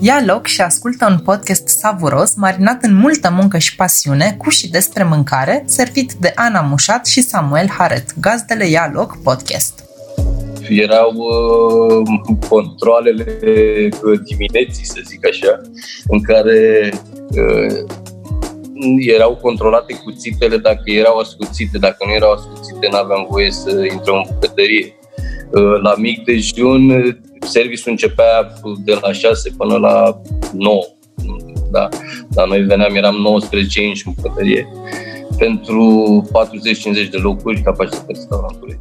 Ia loc și ascultă un podcast savuros, marinat în multă muncă și pasiune, cu și despre mâncare, servit de Ana Mușat și Samuel Haret, gazdele Ia loc podcast. Erau uh, controlele dimineții, să zic așa, în care uh, erau controlate cuțitele dacă erau ascuțite, dacă nu erau ascuțite nu aveam voie să intrăm în bucătărie. Uh, la mic dejun, serviciul începea de la 6 până la 9. Da. La noi veneam, eram 19 inci în bucătărie pentru 40-50 de locuri capacitatea restaurantului.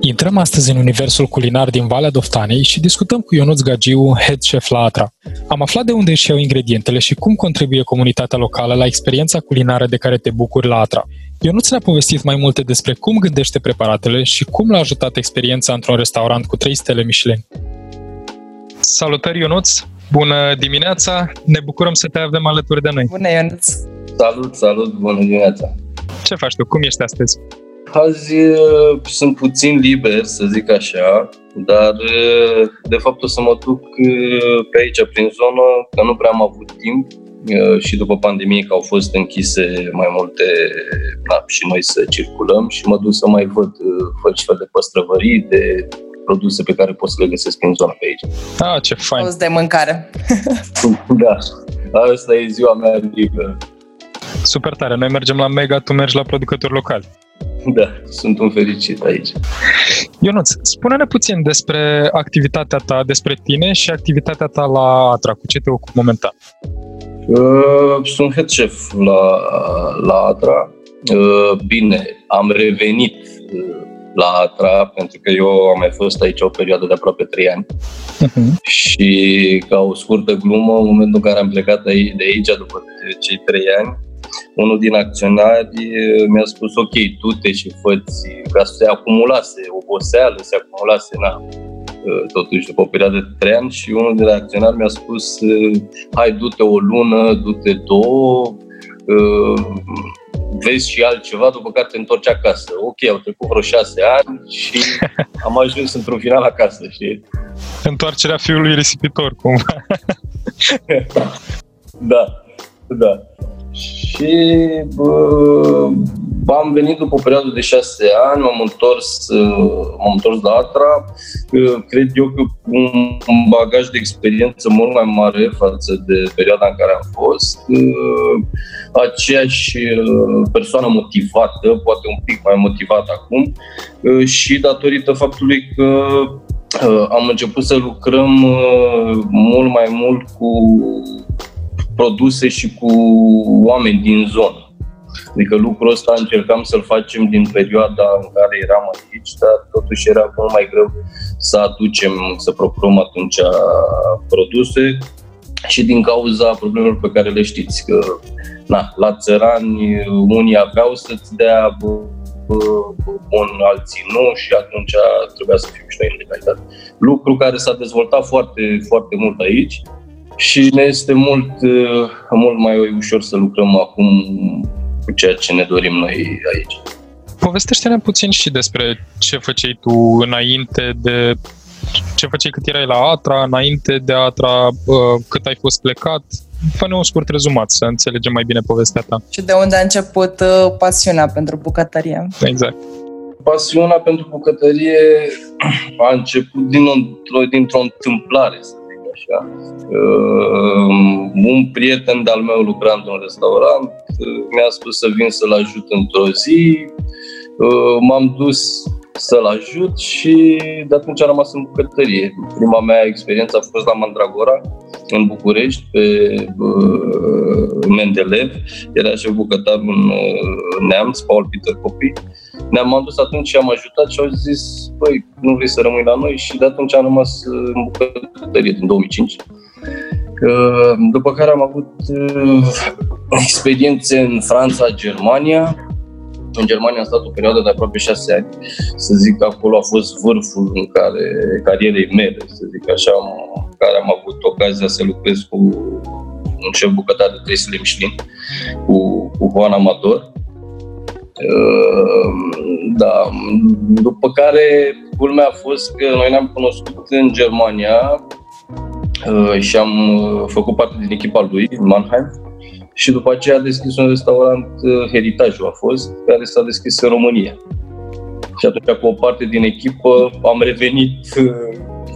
Intrăm astăzi în universul culinar din Valea Doftanei și discutăm cu Ionuț Gagiu, head chef la Atra. Am aflat de unde își iau ingredientele și cum contribuie comunitatea locală la experiența culinară de care te bucuri la Atra. Ionuț ne-a povestit mai multe despre cum gândește preparatele și cum l-a ajutat experiența într-un restaurant cu 3 stele Michelin. Salutări Ionuț! Bună dimineața! Ne bucurăm să te avem alături de noi. Bună Ionuț! Salut, salut! Bună dimineața! Ce faci tu? Cum ești astăzi? Azi uh, sunt puțin liber, să zic așa, dar uh, de fapt o să mă duc uh, pe aici, prin zonă, că nu prea am avut timp și după pandemie că au fost închise mai multe da, și noi să circulăm și mă duc să mai văd fel și fel de păstrăvării, de produse pe care pot să le găsesc în zona pe aici. Ah, ce fain! de mâncare. da, asta e ziua mea liberă. Super tare! Noi mergem la Mega, tu mergi la producători locali. Da, sunt un fericit aici. Ionuț, spune-ne puțin despre activitatea ta, despre tine și activitatea ta la Atra. Cu ce te ocupi momentan? Uh, sunt head chef la, la Atra. Uh, bine, am revenit uh, la Atra, pentru că eu am mai fost aici o perioadă de aproape 3 ani. Uh-huh. Și ca o scurtă glumă, în momentul în care am plecat de aici, după cei 3 ani, unul din acționari mi-a spus, ok, tu te și făți, ca să se acumulase oboseală, se acumulase, na, totuși după o perioadă de trei ani și unul din acționari mi-a spus, hai, du-te o lună, du-te două, vezi și altceva, după care te întorci acasă. Ok, au trecut vreo șase ani și am ajuns într-un final acasă, știi? Întoarcerea fiului risipitor, cumva. da, da. Și bă, am venit după o perioadă de șase ani, m-am întors, m-am întors la Atra. Cred eu că un bagaj de experiență mult mai mare față de perioada în care am fost. Aceeași persoană motivată, poate un pic mai motivată acum, și datorită faptului că am început să lucrăm mult mai mult cu produse și cu oameni din zonă. Adică lucrul ăsta încercam să-l facem din perioada în care eram aici, dar totuși era mult mai greu să aducem, să procurăm atunci produse și din cauza problemelor pe care le știți, că na, la țărani unii aveau să-ți dea bun, alții nu și atunci trebuia să fim și noi în legalitate. Lucru care s-a dezvoltat foarte, foarte mult aici și ne este mult, uh, mult mai ușor să lucrăm acum cu ceea ce ne dorim noi aici. Povestește-ne puțin și despre ce făceai tu înainte de ce făceai cât erai la Atra, înainte de Atra, uh, cât ai fost plecat. Fă-ne un scurt rezumat să înțelegem mai bine povestea ta. Și de unde a început uh, pasiunea pentru bucătărie. Exact. Pasiunea pentru bucătărie a început din o, dintr-o întâmplare, să așa. Uh, un prieten de-al meu lucra într-un restaurant, uh, mi-a spus să vin să-l ajut într-o zi, uh, m-am dus să-l ajut și de atunci am rămas în bucătărie. Prima mea experiență a fost la Mandragora, în București, pe uh, Mendelev. Era și bucătar un uh, neamț, Paul Peter Copii. Ne-am adus atunci și am ajutat și au zis, păi, nu vrei să rămâi la noi? Și de atunci am rămas în bucătărie din 2005. După care am avut uh, experiențe în Franța, Germania, în Germania am stat o perioadă de aproape șase ani. Să zic că acolo a fost vârful în care carierei mele, să zic așa, în care am avut ocazia să lucrez cu un șef bucătar de trei stele Michelin, cu, cu Juan Amador. Ehm, da, după care culmea a fost că noi ne-am cunoscut în Germania uh, și am făcut parte din echipa lui, Mannheim, și după aceea a deschis un restaurant, Heritajul a fost, care s-a deschis în România. Și atunci, cu o parte din echipă, am revenit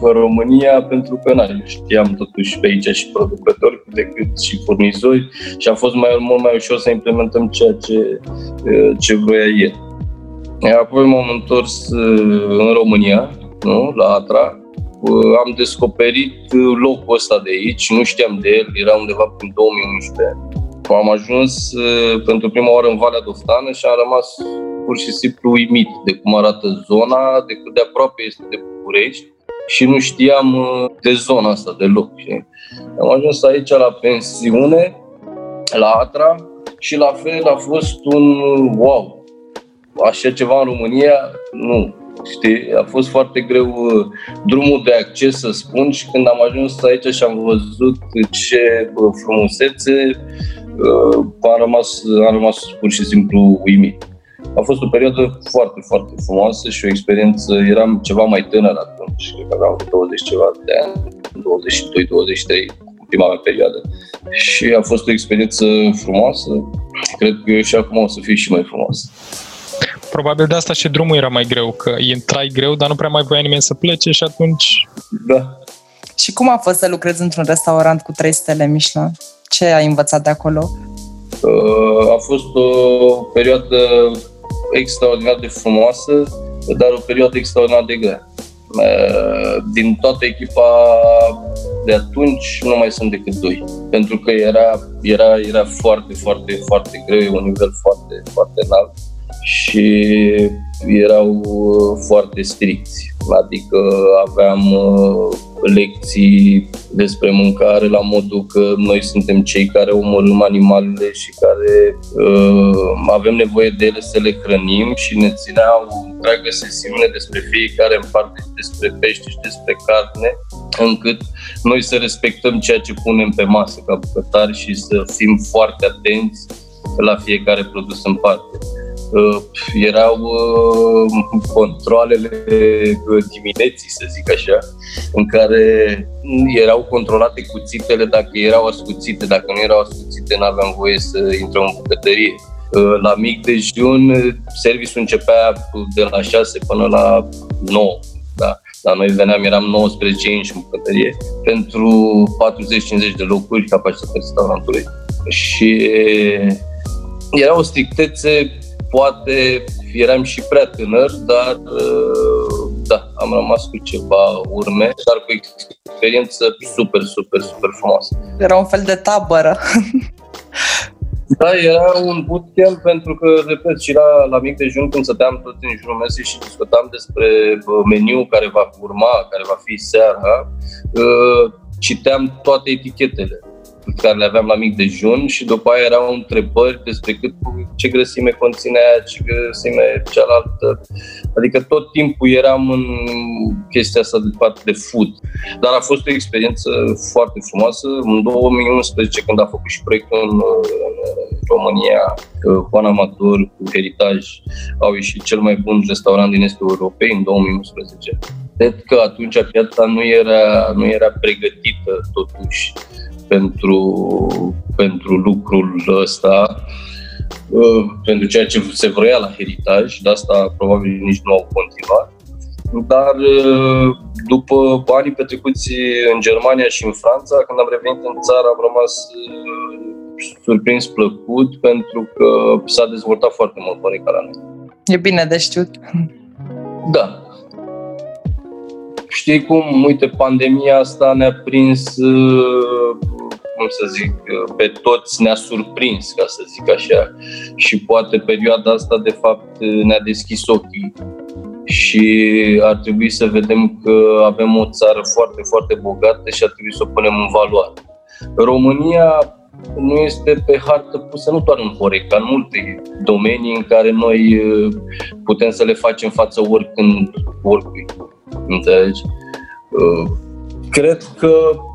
în România pentru că na, știam totuși pe aici și producători decât și furnizori și a fost mai, mult mai ușor să implementăm ceea ce, ce vroia el. Apoi m-am întors în România, nu? la Atra, am descoperit locul ăsta de aici, nu știam de el, era undeva prin 2011. Am ajuns pentru prima oară în Valea Doftană și am rămas pur și simplu uimit de cum arată zona, de cât de aproape este de București și nu știam uh, de zona asta deloc. Și am ajuns aici la pensiune, la Atra și la fel a fost un wow. Așa ceva în România, nu. Știi, a fost foarte greu uh, drumul de acces, să spun, și când am ajuns aici și am văzut ce uh, frumusețe, am rămas, am rămas pur și simplu uimit. A fost o perioadă foarte, foarte frumoasă și o experiență, eram ceva mai tânăr atunci, cred că aveam 20 ceva de ani, 22-23, prima mea perioadă. Și a fost o experiență frumoasă, cred că și acum o să fie și mai frumoasă. Probabil de asta și drumul era mai greu, că intrai greu, dar nu prea mai voia nimeni să plece și atunci... Da. Și cum a fost să lucrezi într-un restaurant cu 3 stele Michelin? Ce ai învățat de acolo? Uh, a fost o perioadă extraordinar de frumoasă, dar o perioadă extraordinar de grea. Uh, din toată echipa de atunci nu mai sunt decât doi. Pentru că era, era, era foarte, foarte, foarte greu, un nivel foarte, foarte înalt și erau foarte stricți. Adică aveam uh, lecții despre mâncare la modul că noi suntem cei care omorâm animalele și care uh, avem nevoie de ele să le hrănim și ne țineau întreagă sesiune despre fiecare în parte și despre pește și despre carne, încât noi să respectăm ceea ce punem pe masă ca bucătari și să fim foarte atenți la fiecare produs în parte. Uh, erau uh, controlele uh, dimineții, să zic așa, în care erau controlate cuțitele dacă erau ascuțite, dacă nu erau ascuțite nu aveam voie să intrăm în bucătărie. La mic dejun, serviciul începea de la 6 până la 9. Da? Dar noi veneam, eram 19 inși în bucătărie pentru 40-50 de locuri capacitatea restaurantului. Și era o strictețe poate eram și prea tânăr, dar uh, da, am rămas cu ceva urme, dar cu experiență super, super, super frumoasă. Era un fel de tabără. Da, era un bootcamp pentru că, repet, și la, la mic dejun când stăteam tot în jurul mesei și discutam despre uh, meniu care va urma, care va fi seara, uh, citeam toate etichetele pe care le aveam la mic dejun și după aia erau întrebări despre cât, ce grăsime conține aia, ce grăsime cealaltă. Adică tot timpul eram în chestia asta de parte de food. Dar a fost o experiență foarte frumoasă. În 2011, când a făcut și proiectul în, în România, Juan Amator cu Heritage, au ieșit cel mai bun restaurant din estul Europei în 2011. Cred că atunci piața nu era, nu era pregătită totuși pentru, pentru lucrul ăsta, uh, pentru ceea ce se vrea la heritaj, de asta probabil nici nu au continuat. Dar uh, după anii petrecuți în Germania și în Franța, când am revenit în țară, am rămas uh, surprins plăcut pentru că s-a dezvoltat foarte mult Horeca la noi. E bine de știut. Da, știi cum, uite, pandemia asta ne-a prins, uh, cum să zic, uh, pe toți ne-a surprins, ca să zic așa. Și poate perioada asta, de fapt, ne-a deschis ochii și ar trebui să vedem că avem o țară foarte, foarte bogată și ar trebui să o punem în valoare. România nu este pe hartă pusă nu doar în Horeca, în multe domenii în care noi uh, putem să le facem față oricând, oricui. Înțelegi? Uh, cred că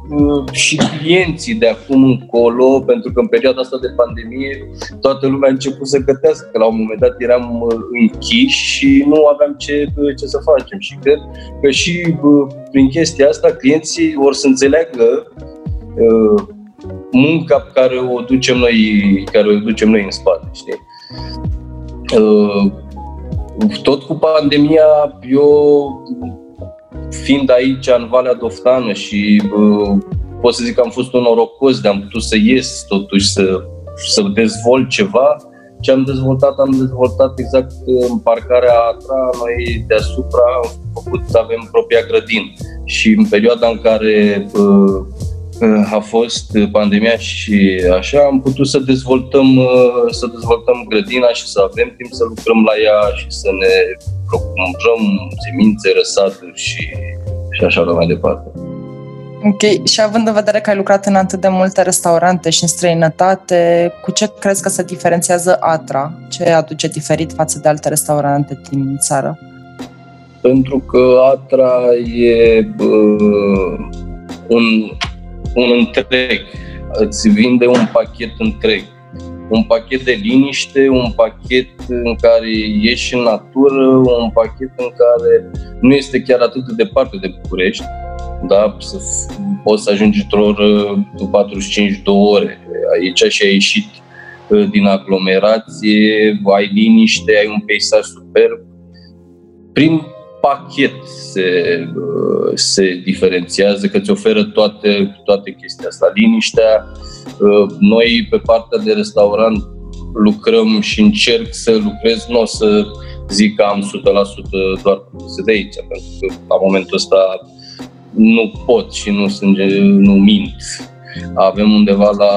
uh, și clienții de acum încolo, pentru că în perioada asta de pandemie toată lumea a început să gătească, că la un moment dat eram uh, închiși și nu aveam ce, uh, ce să facem. Și cred că și prin chestia asta clienții vor să înțeleagă munca pe care o ducem noi, care o ducem noi în spate, știi? Tot cu pandemia, eu fiind aici în Valea Doftană și uh, pot să zic că am fost un norocos de am putut să ies totuși să, să dezvolt ceva, ce am dezvoltat, am dezvoltat exact în parcarea Atra, noi deasupra am făcut, avem propria grădină. Și în perioada în care uh, a fost pandemia și așa, am putut să dezvoltăm, uh, să dezvoltăm grădina și să avem timp să lucrăm la ea și să ne procurăm semințe, răsaturi și, și așa mai departe. Ok, și având în vedere că ai lucrat în atât de multe restaurante și în străinătate, cu ce crezi că se diferențiază Atra? Ce aduce diferit față de alte restaurante din țară? Pentru că Atra e uh, un un întreg, îți vinde un pachet întreg. Un pachet de liniște, un pachet în care ieși în natură, un pachet în care nu este chiar atât de departe de București, da? să poți să ajungi într-o oră 45 de ore. Aici și ai ieșit uh, din aglomerație, ai liniște, ai un peisaj superb. Prin pachet se, uh, se diferențiază, că îți oferă toate, toate chestia asta. Liniștea, uh, noi pe partea de restaurant lucrăm și încerc să lucrez, nu o să zic că am 100% doar produse de aici, pentru că la momentul ăsta nu pot și nu, sunt, nu mint. Avem undeva la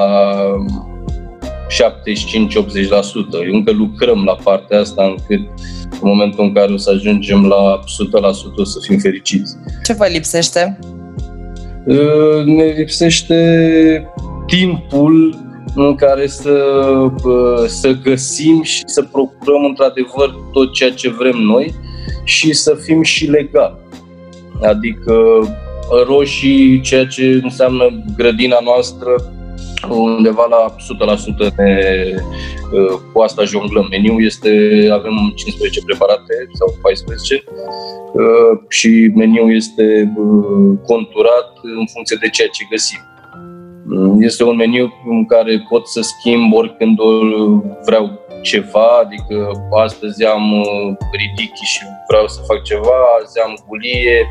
75-80%. Încă lucrăm la partea asta încât în momentul în care o să ajungem la 100% o să fim fericiți. Ce vă lipsește? Uh, ne lipsește timpul în care să, uh, să găsim și să procurăm într-adevăr tot ceea ce vrem noi și să fim și legal. Adică roșii, ceea ce înseamnă grădina noastră, undeva la 100% ne, uh, cu asta jonglăm. Meniul este, avem 15 preparate sau 14 uh, și meniul este uh, conturat în funcție de ceea ce găsim. Este un meniu în care pot să schimb oricând vreau ceva, adică astăzi am ridichi și vreau să fac ceva, azi am gulie.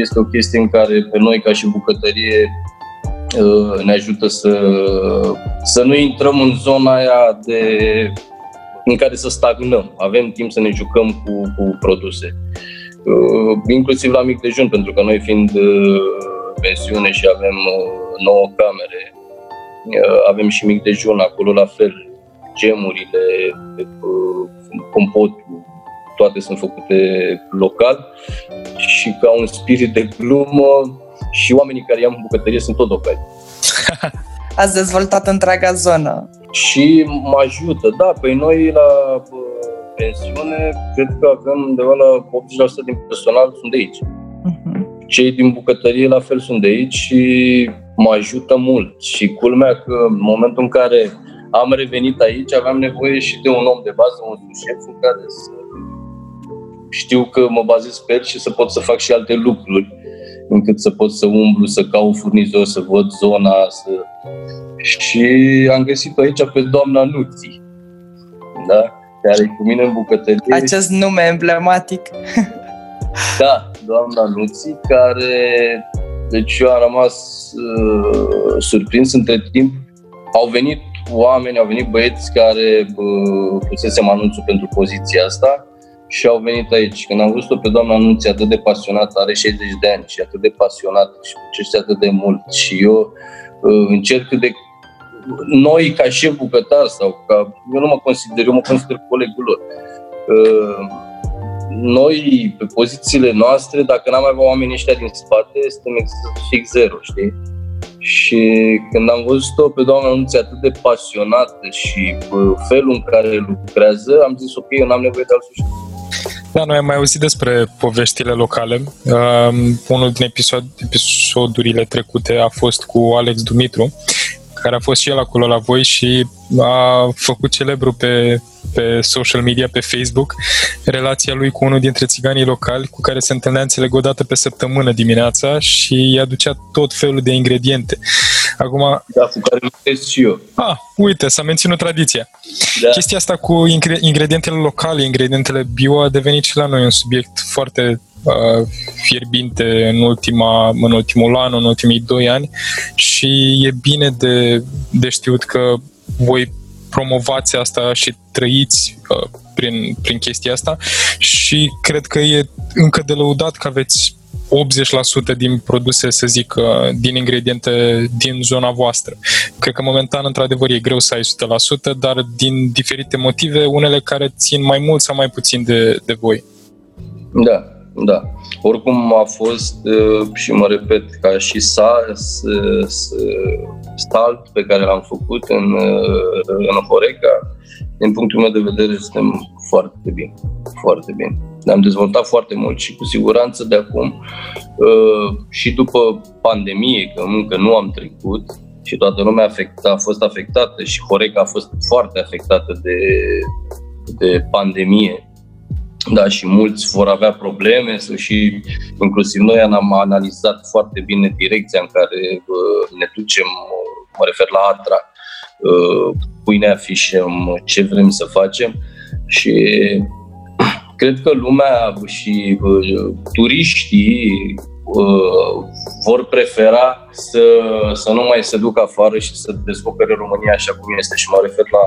Este o chestie în care pe noi ca și bucătărie Uh, ne ajută să, să nu intrăm în zona aia de, în care să stagnăm. Avem timp să ne jucăm cu, cu produse. Uh, inclusiv la mic dejun, pentru că noi fiind uh, pensiune și avem nouă camere, avem și mic dejun acolo la fel. Gemurile, compotul, toate sunt făcute local și ca un spirit de glumă și oamenii care iau în bucătărie sunt tot locali. Ați dezvoltat întreaga zonă. Și mă ajută, da, păi noi la pensiune cred că avem undeva la 80% din personal sunt de aici. Uh-huh. Cei din bucătărie la fel sunt de aici și mă ajută mult. Și culmea că în momentul în care am revenit aici, aveam nevoie și de un om de bază, un șef în care să știu că mă bazez pe el și să pot să fac și alte lucruri încât să pot să umblu, să caut furnizor, să văd zona. Să... Și am găsit aici pe doamna Nuții, da? care e cu mine în bucătărie. Acest nume emblematic. Da, doamna Nuții, care... Deci eu am rămas uh, surprins între timp. Au venit oameni, au venit băieți care uh, pusesem anunțul pentru poziția asta și au venit aici. Când am văzut-o pe doamna Anunție atât de pasionată, are 60 de ani și atât de pasionată și muncește atât de mult și eu uh, încerc de noi ca șef bucătar sau ca, eu nu mă consider, eu mă consider colegul lor. Uh, noi, pe pozițiile noastre, dacă n-am mai avea oamenii ăștia din spate, suntem fix zero, știi? Și când am văzut-o pe doamna Anunție atât de pasionată și uh, felul în care lucrează, am zis, ok, eu n-am nevoie de alt Da, noi am mai auzit despre poveștile locale. Um, unul din episod, episodurile trecute a fost cu Alex Dumitru, care a fost și el acolo la voi și a făcut celebru pe, pe social media, pe Facebook, relația lui cu unul dintre țiganii locali cu care se întâlnea înțeleg o dată pe săptămână dimineața și îi aducea tot felul de ingrediente. Acum... Da, cu care lucrez și eu. Ah, uite, s-a menținut tradiția. Da. Chestia asta cu ingredientele locale, ingredientele bio a devenit și la noi un subiect foarte uh, fierbinte în, ultima, în ultimul an, în ultimii doi ani și e bine de, de știut că voi promovați asta și trăiți uh, prin, prin chestia asta și cred că e încă de lăudat că aveți 80% din produse, să zic, uh, din ingrediente din zona voastră. Cred că momentan, într-adevăr, e greu să ai 100%, dar din diferite motive, unele care țin mai mult sau mai puțin de, de voi. Da, da. Oricum a fost, uh, și mă repet, ca și sals, salt pe care l-am făcut în, uh, în Horeca, din punctul meu de vedere, suntem foarte bine. Foarte bine. Ne-am dezvoltat foarte mult și cu siguranță de acum uh, și după pandemie, că încă nu am trecut și toată lumea afecta, a fost afectată și Horeca a fost foarte afectată de, de pandemie da, și mulți vor avea probleme și inclusiv noi am analizat foarte bine direcția în care uh, ne ducem, uh, mă refer la Atra, uh, cui ne afișăm, ce vrem să facem și cred că lumea și turiștii vor prefera să, să nu mai se ducă afară și să descopere România așa cum este și mă refer la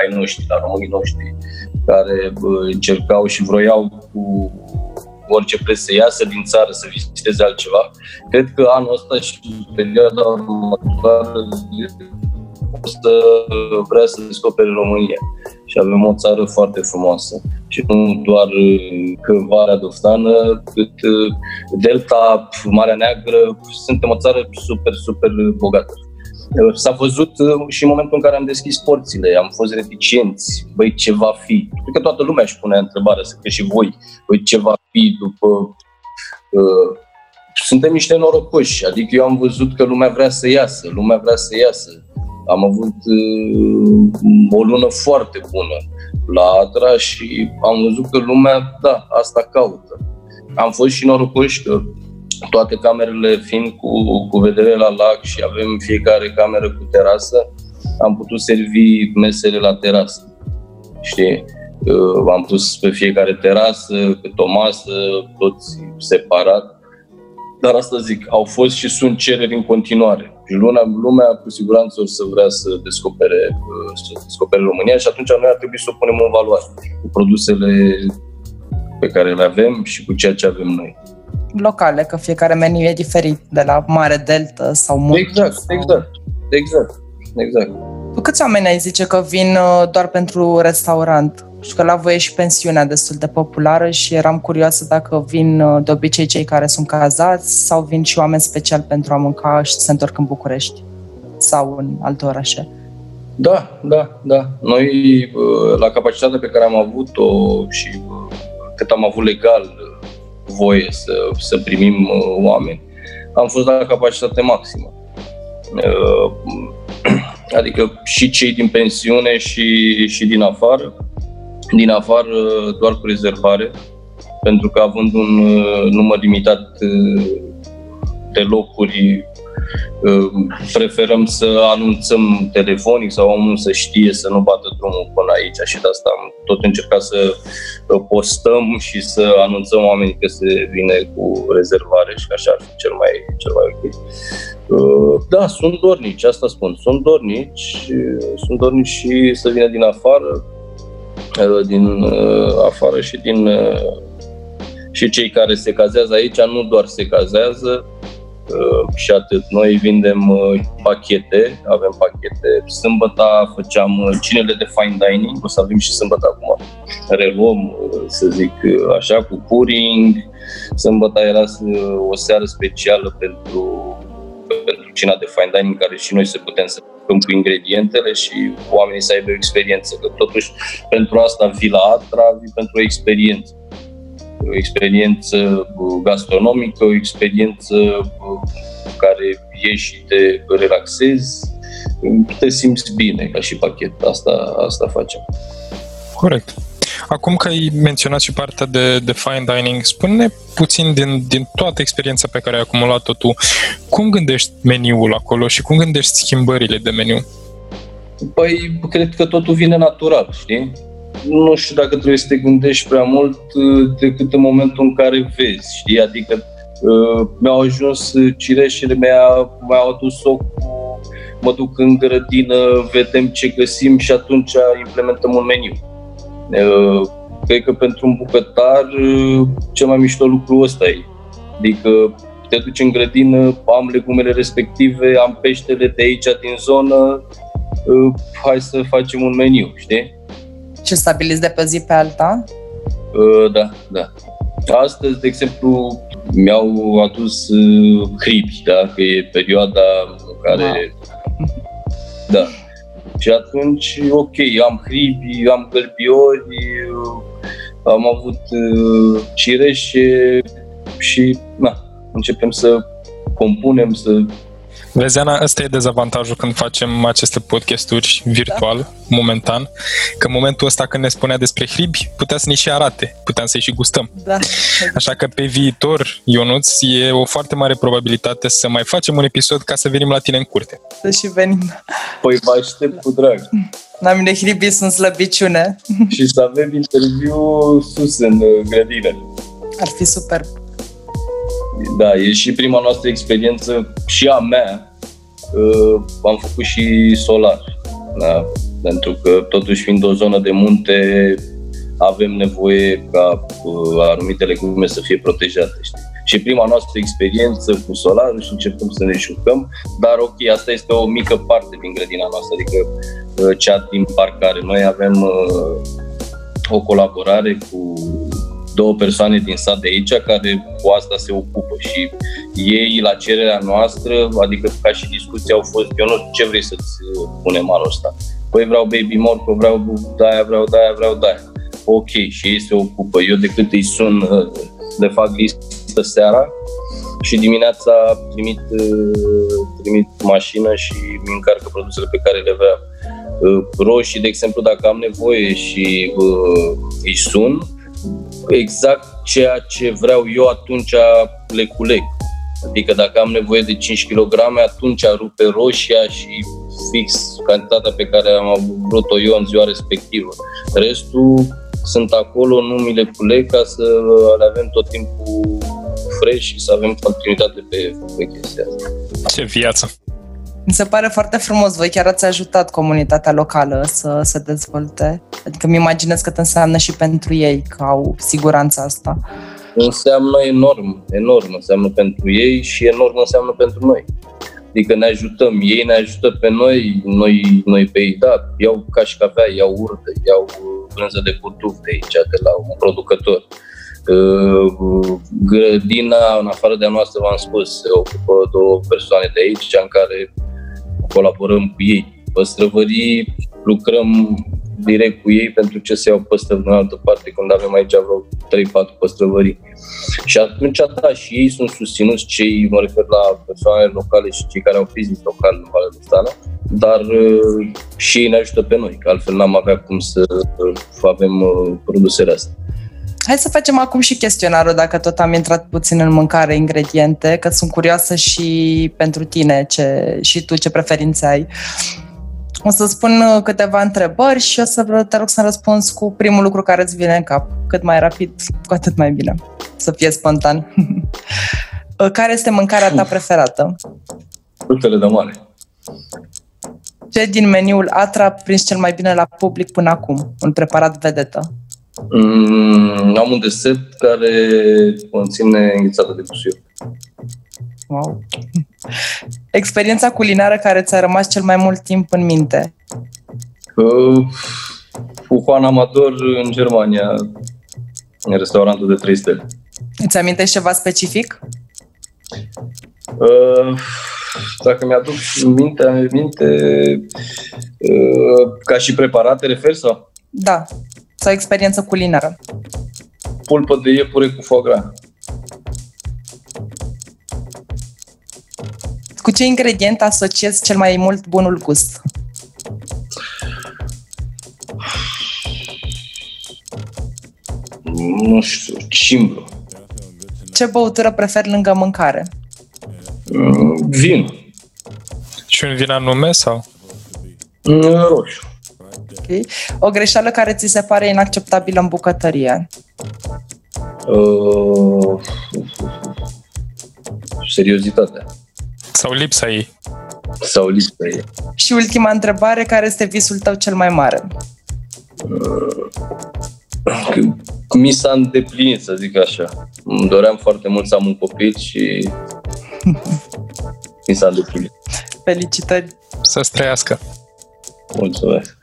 ai noștri, la românii noștri care încercau și vroiau cu orice preț să iasă din țară, să viziteze altceva. Cred că anul ăsta și perioada următoare o să vrea să descopere România. Și avem o țară foarte frumoasă. Și nu doar că Valea Doftană, cât Delta, Marea Neagră, suntem o țară super, super bogată. S-a văzut uh, și în momentul în care am deschis porțile, am fost reticenți, băi, ce va fi? Cred că toată lumea își pune întrebarea, să că și voi, băi, ce va fi după... Uh, suntem niște norocoși, adică eu am văzut că lumea vrea să iasă, lumea vrea să iasă. Am avut uh, o lună foarte bună la Adra și am văzut că lumea, da, asta caută. Am fost și norocoși că toate camerele fiind cu, cu vedere la lac și avem fiecare cameră cu terasă, am putut servi mesele la terasă. Știi? Uh, am pus pe fiecare terasă, pe o masă, toți separat. Dar asta zic, au fost și sunt cereri în continuare. Și lumea, lumea cu siguranță o să vrea să descopere, uh, să descopere România și atunci noi ar trebui să o punem în valoare cu produsele pe care le avem și cu ceea ce avem noi locale, că fiecare meniu e diferit de la Mare Delta sau Munte. Exact, sau... exact, exact, exact. Tu câți oameni ai zice că vin uh, doar pentru restaurant? Și că la voi e și pensiunea destul de populară și eram curioasă dacă vin uh, de obicei cei care sunt cazați sau vin și oameni special pentru a mânca și se întorc în București sau în alte orașe. Da, da, da. Noi, uh, la capacitatea pe care am avut-o și cât am avut legal voie să, să primim uh, oameni. Am fost la capacitate maximă. Uh, adică și cei din pensiune și, și din afară. Din afară doar cu rezervare, pentru că având un uh, număr limitat de locuri Ehm, preferăm să anunțăm telefonic sau omul să știe să nu bată drumul până aici și de asta am tot încercat să uh, postăm și să anunțăm oamenii că se vine cu rezervare și că așa ar fi cel mai, cel mai ok. Uh, da, sunt dornici, asta spun. Sunt dornici, sunt dornici și să vină din afară, uh, din afară și din și cei care se cazează aici nu doar se cazează, Uh, și atât. Noi vindem uh, pachete, avem pachete. Sâmbătă făceam uh, cinele de fine dining, o să avem și sâmbătă acum. Reluăm, să zic așa, cu puring. Sâmbătă era o seară specială pentru, pentru cina de fine dining, care și noi să putem să jucăm cu ingredientele și oamenii să aibă o experiență. Că totuși pentru asta vii la Atra, vii pentru o experiență. o experiență gastronomică, o experiență care ieși și te relaxezi, te simți bine ca și pachet. Asta, asta facem. Corect. Acum că ai menționat și partea de, de fine dining, spune puțin din, din toată experiența pe care ai acumulat-o tu, cum gândești meniul acolo și cum gândești schimbările de meniu? Păi, cred că totul vine natural, știi? Nu știu dacă trebuie să te gândești prea mult uh, decât în momentul în care vezi, știi? Adică uh, mi-au ajuns cireșele, mi-a, mi-au adus o mă duc în grădină, vedem ce găsim și atunci implementăm un meniu. Uh, cred că pentru un bucătar cel mai mișto lucru ăsta e. Adică te duci în grădină, am legumele respective, am peștele de aici din zonă, hai să facem un meniu, știi? Ce stabiliți de pe zi pe alta? Uh, da, da. Astăzi, de exemplu, mi-au adus uh, hribi, da? că e perioada în care... Wow. Da. Și atunci, ok, am hribi, am gălbiori, uh, am avut uh, cireșe și na, începem să compunem, să Vezi, Ana, ăsta e dezavantajul când facem aceste podcasturi virtual, da. momentan, că în momentul ăsta când ne spunea despre hribi, putea să ne și arate, puteam să-i și gustăm. Da. Așa că pe viitor, Ionuț, e o foarte mare probabilitate să mai facem un episod ca să venim la tine în curte. Să și venim. Păi vă aștept cu drag. La mine hribii sunt slăbiciune. și să avem interviu sus în grădină. Ar fi super. Da, e și prima noastră experiență și a mea. Uh, am făcut și solar. Da? Pentru că totuși fiind o zonă de munte, avem nevoie ca uh, anumite legume să fie protejate. Știi? Și prima noastră experiență cu solar și începem să ne jucăm, dar ok, asta este o mică parte din grădina noastră, adică uh, cea din parcare. Noi avem uh, o colaborare cu două persoane din sat de aici care cu asta se ocupă și ei la cererea noastră, adică ca și discuții au fost, eu nu știu ce vrei să-ți punem anul ăsta. Păi vreau baby morco, vreau de-aia, vreau de-aia, vreau de-aia. Ok, și ei se ocupă. Eu decât îi sun, le fac listă seara și dimineața trimit, trimit mașină și mi încarcă produsele pe care le vreau. Roșii, de exemplu, dacă am nevoie și uh, îi sun, exact ceea ce vreau eu, atunci le culeg. Adică dacă am nevoie de 5 kg, atunci rupe roșia și fix cantitatea pe care am vrut-o eu în ziua respectivă. Restul sunt acolo, nu mi le culeg ca să le avem tot timpul fresh și să avem continuitate pe, pe chestia asta. Ce viață! Mi se pare foarte frumos. Voi chiar ați ajutat comunitatea locală să se dezvolte. Adică mi imaginez că înseamnă și pentru ei că au siguranța asta. Înseamnă enorm, enorm înseamnă pentru ei și enorm înseamnă pentru noi. Adică ne ajutăm, ei ne ajută pe noi, noi, noi pe ei, da, iau cașcavea, iau urte, iau brânză de curtuf de aici, de la un producător. Grădina, în afară de a noastră, v-am spus, se ocupă două persoane de aici, în care colaborăm cu ei. Păstrăvării lucrăm direct cu ei pentru ce să iau păstrăvări în altă parte când avem aici vreo 3-4 păstrăvării. Și atunci, da, și ei sunt susținuți, cei, mă refer la persoanele locale și cei care au business local în Valea Stana, dar uh, și ei ne ajută pe noi, că altfel n-am avea cum să uh, avem uh, produsele astea. Hai să facem acum și chestionarul, dacă tot am intrat puțin în mâncare, ingrediente, că sunt curioasă și pentru tine ce, și tu ce preferințe ai. O să spun uh, câteva întrebări și o să te rog să răspunzi cu primul lucru care îți vine în cap. Cât mai rapid, cu atât mai bine. Să fie spontan. Uh, care este mâncarea ta preferată? Fructele de mare. Ce din meniul Atra a prins cel mai bine la public până acum? Un preparat vedetă. Mm, am un deset care conține înghețată de busuioc. Wow. Experiența culinară care ți-a rămas cel mai mult timp în minte? Uh, cu Juan Amador în Germania, în restaurantul de 3 stele. Îți amintești ceva specific? Uh, dacă mi-aduc minte, minte uh, ca și preparate, refer sau? Da, sau experiență culinară? pulpă de iepure cu foie gras. Cu ce ingredient asociezi cel mai mult bunul gust? Nu știu, cimbru. Ce băutură preferi lângă mâncare? Mm, Vin. Și un vin anume sau? Mm, Roșu. Okay. O greșeală care ți se pare inacceptabilă în bucătărie? Uh, seriozitatea. Sau lipsa ei? Sau lipsa ei. Și ultima întrebare, care este visul tău cel mai mare? Că Mi s-a îndeplinit, să zic așa. Îmi doream foarte mult să am un copil și mi s-a îndeplinit. Felicitări! Să-ți trăiască. Mulțumesc.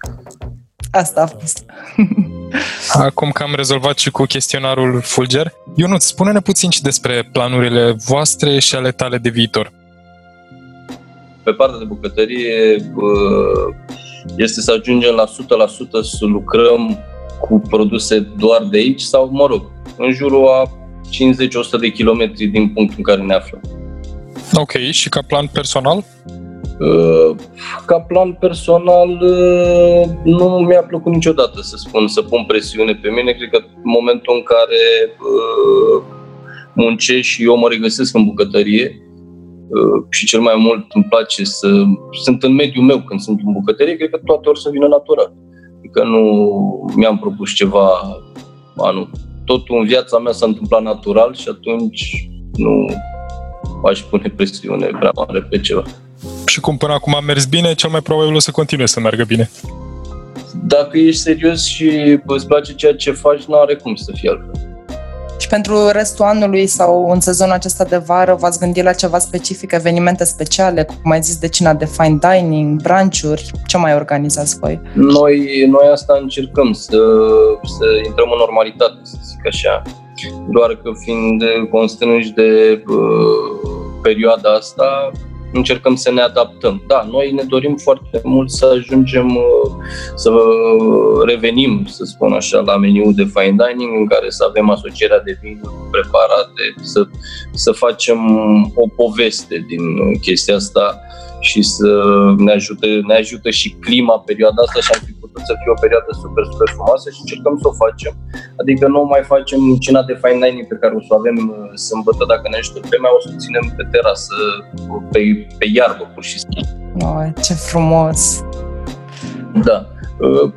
Asta a fost. Acum că am rezolvat și cu chestionarul Fulger, Ionut, spune-ne puțin și despre planurile voastre și ale tale de viitor. Pe partea de bucătărie bă, este să ajungem la 100% să lucrăm cu produse doar de aici sau, mă rog, în jurul a 50-100 de kilometri din punctul în care ne aflăm. Ok, și ca plan personal? Uh, Ca plan personal, uh, nu mi-a plăcut niciodată să spun, să pun presiune pe mine. Cred că în momentul în care uh, muncesc și eu mă regăsesc în bucătărie uh, și cel mai mult îmi place să sunt în mediul meu când sunt în bucătărie, cred că toate or să vină natural. Adică nu mi-am propus ceva anul. Totul în viața mea s-a întâmplat natural și atunci nu aș pune presiune prea mare pe ceva. Și cum până acum a mers bine, cel mai probabil o să continue să meargă bine. Dacă ești serios și îți place ceea ce faci, nu are cum să fie altfel. Și pentru restul anului sau în sezonul acesta de vară v-ați gândit la ceva specific, evenimente speciale, cum ai zis, decina de fine dining, brunch-uri, ce mai organizați voi? Noi, noi asta încercăm, să, să intrăm în normalitate, să zic așa. Doar că fiind constrânși de uh, perioada asta, încercăm să ne adaptăm. Da, noi ne dorim foarte mult să ajungem uh, să revenim, să spun așa, la meniul de fine dining în care să avem asocierea de vinuri preparate, să, să facem o poveste din chestia asta și să ne ajute, ne ajută și clima perioada asta și am fi putut să fie o perioadă super, super frumoasă și încercăm să o facem. Adică nu mai facem cina de fine dining pe care o să o avem uh, sâmbătă, dacă ne ajută vremea, o să o ținem pe terasă, pe, pe iarbă, pur și simplu. Oh, ce frumos! Da. Uh,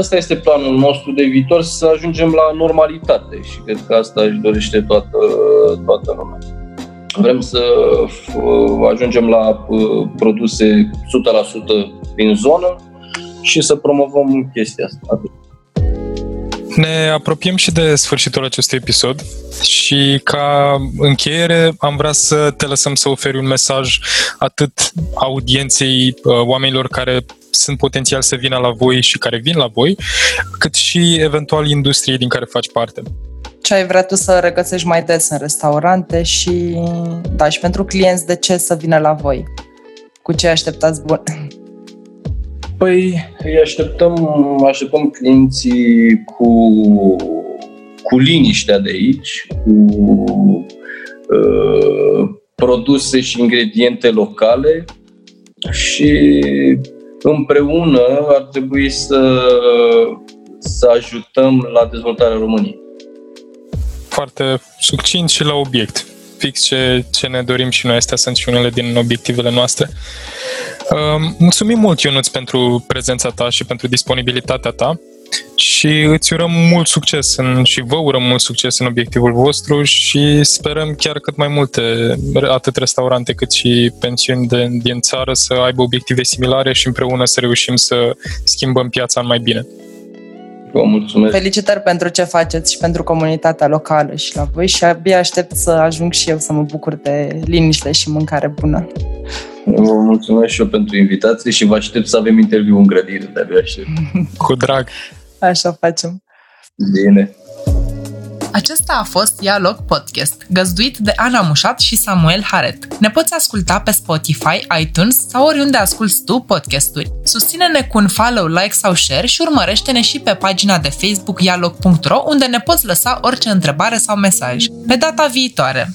Ăsta este planul nostru de viitor, să ajungem la normalitate și cred că asta își dorește toată, toată lumea. Vrem să uh, ajungem la uh, produse 100% din zonă și să promovăm chestia asta. Atât. Ne apropiem și de sfârșitul acestui episod și ca încheiere am vrea să te lăsăm să oferi un mesaj atât audienței, uh, oamenilor care sunt potențial să vină la voi și care vin la voi, cât și eventual industriei din care faci parte. Ce ai vrea tu să regăsești mai des în restaurante și, da, și pentru clienți, de ce să vină la voi? Cu ce așteptați bun? Păi îi așteptăm, așteptăm clienții cu, cu liniștea de aici, cu uh, produse și ingrediente locale și împreună ar trebui să, să ajutăm la dezvoltarea României. Foarte succint și la obiect. Fix ce, ce ne dorim și noi, astea sunt și unele din obiectivele noastre. Uh, mulțumim mult, Ionuț, pentru prezența ta și pentru disponibilitatea ta și îți urăm mult succes în, și vă urăm mult succes în obiectivul vostru și sperăm chiar cât mai multe, atât restaurante cât și pensiuni de, din țară să aibă obiective similare și împreună să reușim să schimbăm piața în mai bine. Vă mulțumesc. Felicitări pentru ce faceți și pentru comunitatea locală și la voi și abia aștept să ajung și eu să mă bucur de liniște și mâncare bună. Vă mulțumesc și eu pentru invitație și vă aștept să avem interviu în grădină, de-abia aștept. Cu drag! Așa facem. Bine. Acesta a fost Ia Podcast, găzduit de Ana Mușat și Samuel Haret. Ne poți asculta pe Spotify, iTunes sau oriunde asculti tu podcasturi. Susține-ne cu un follow, like sau share și urmărește-ne și pe pagina de Facebook ialoc.ro unde ne poți lăsa orice întrebare sau mesaj. Pe data viitoare!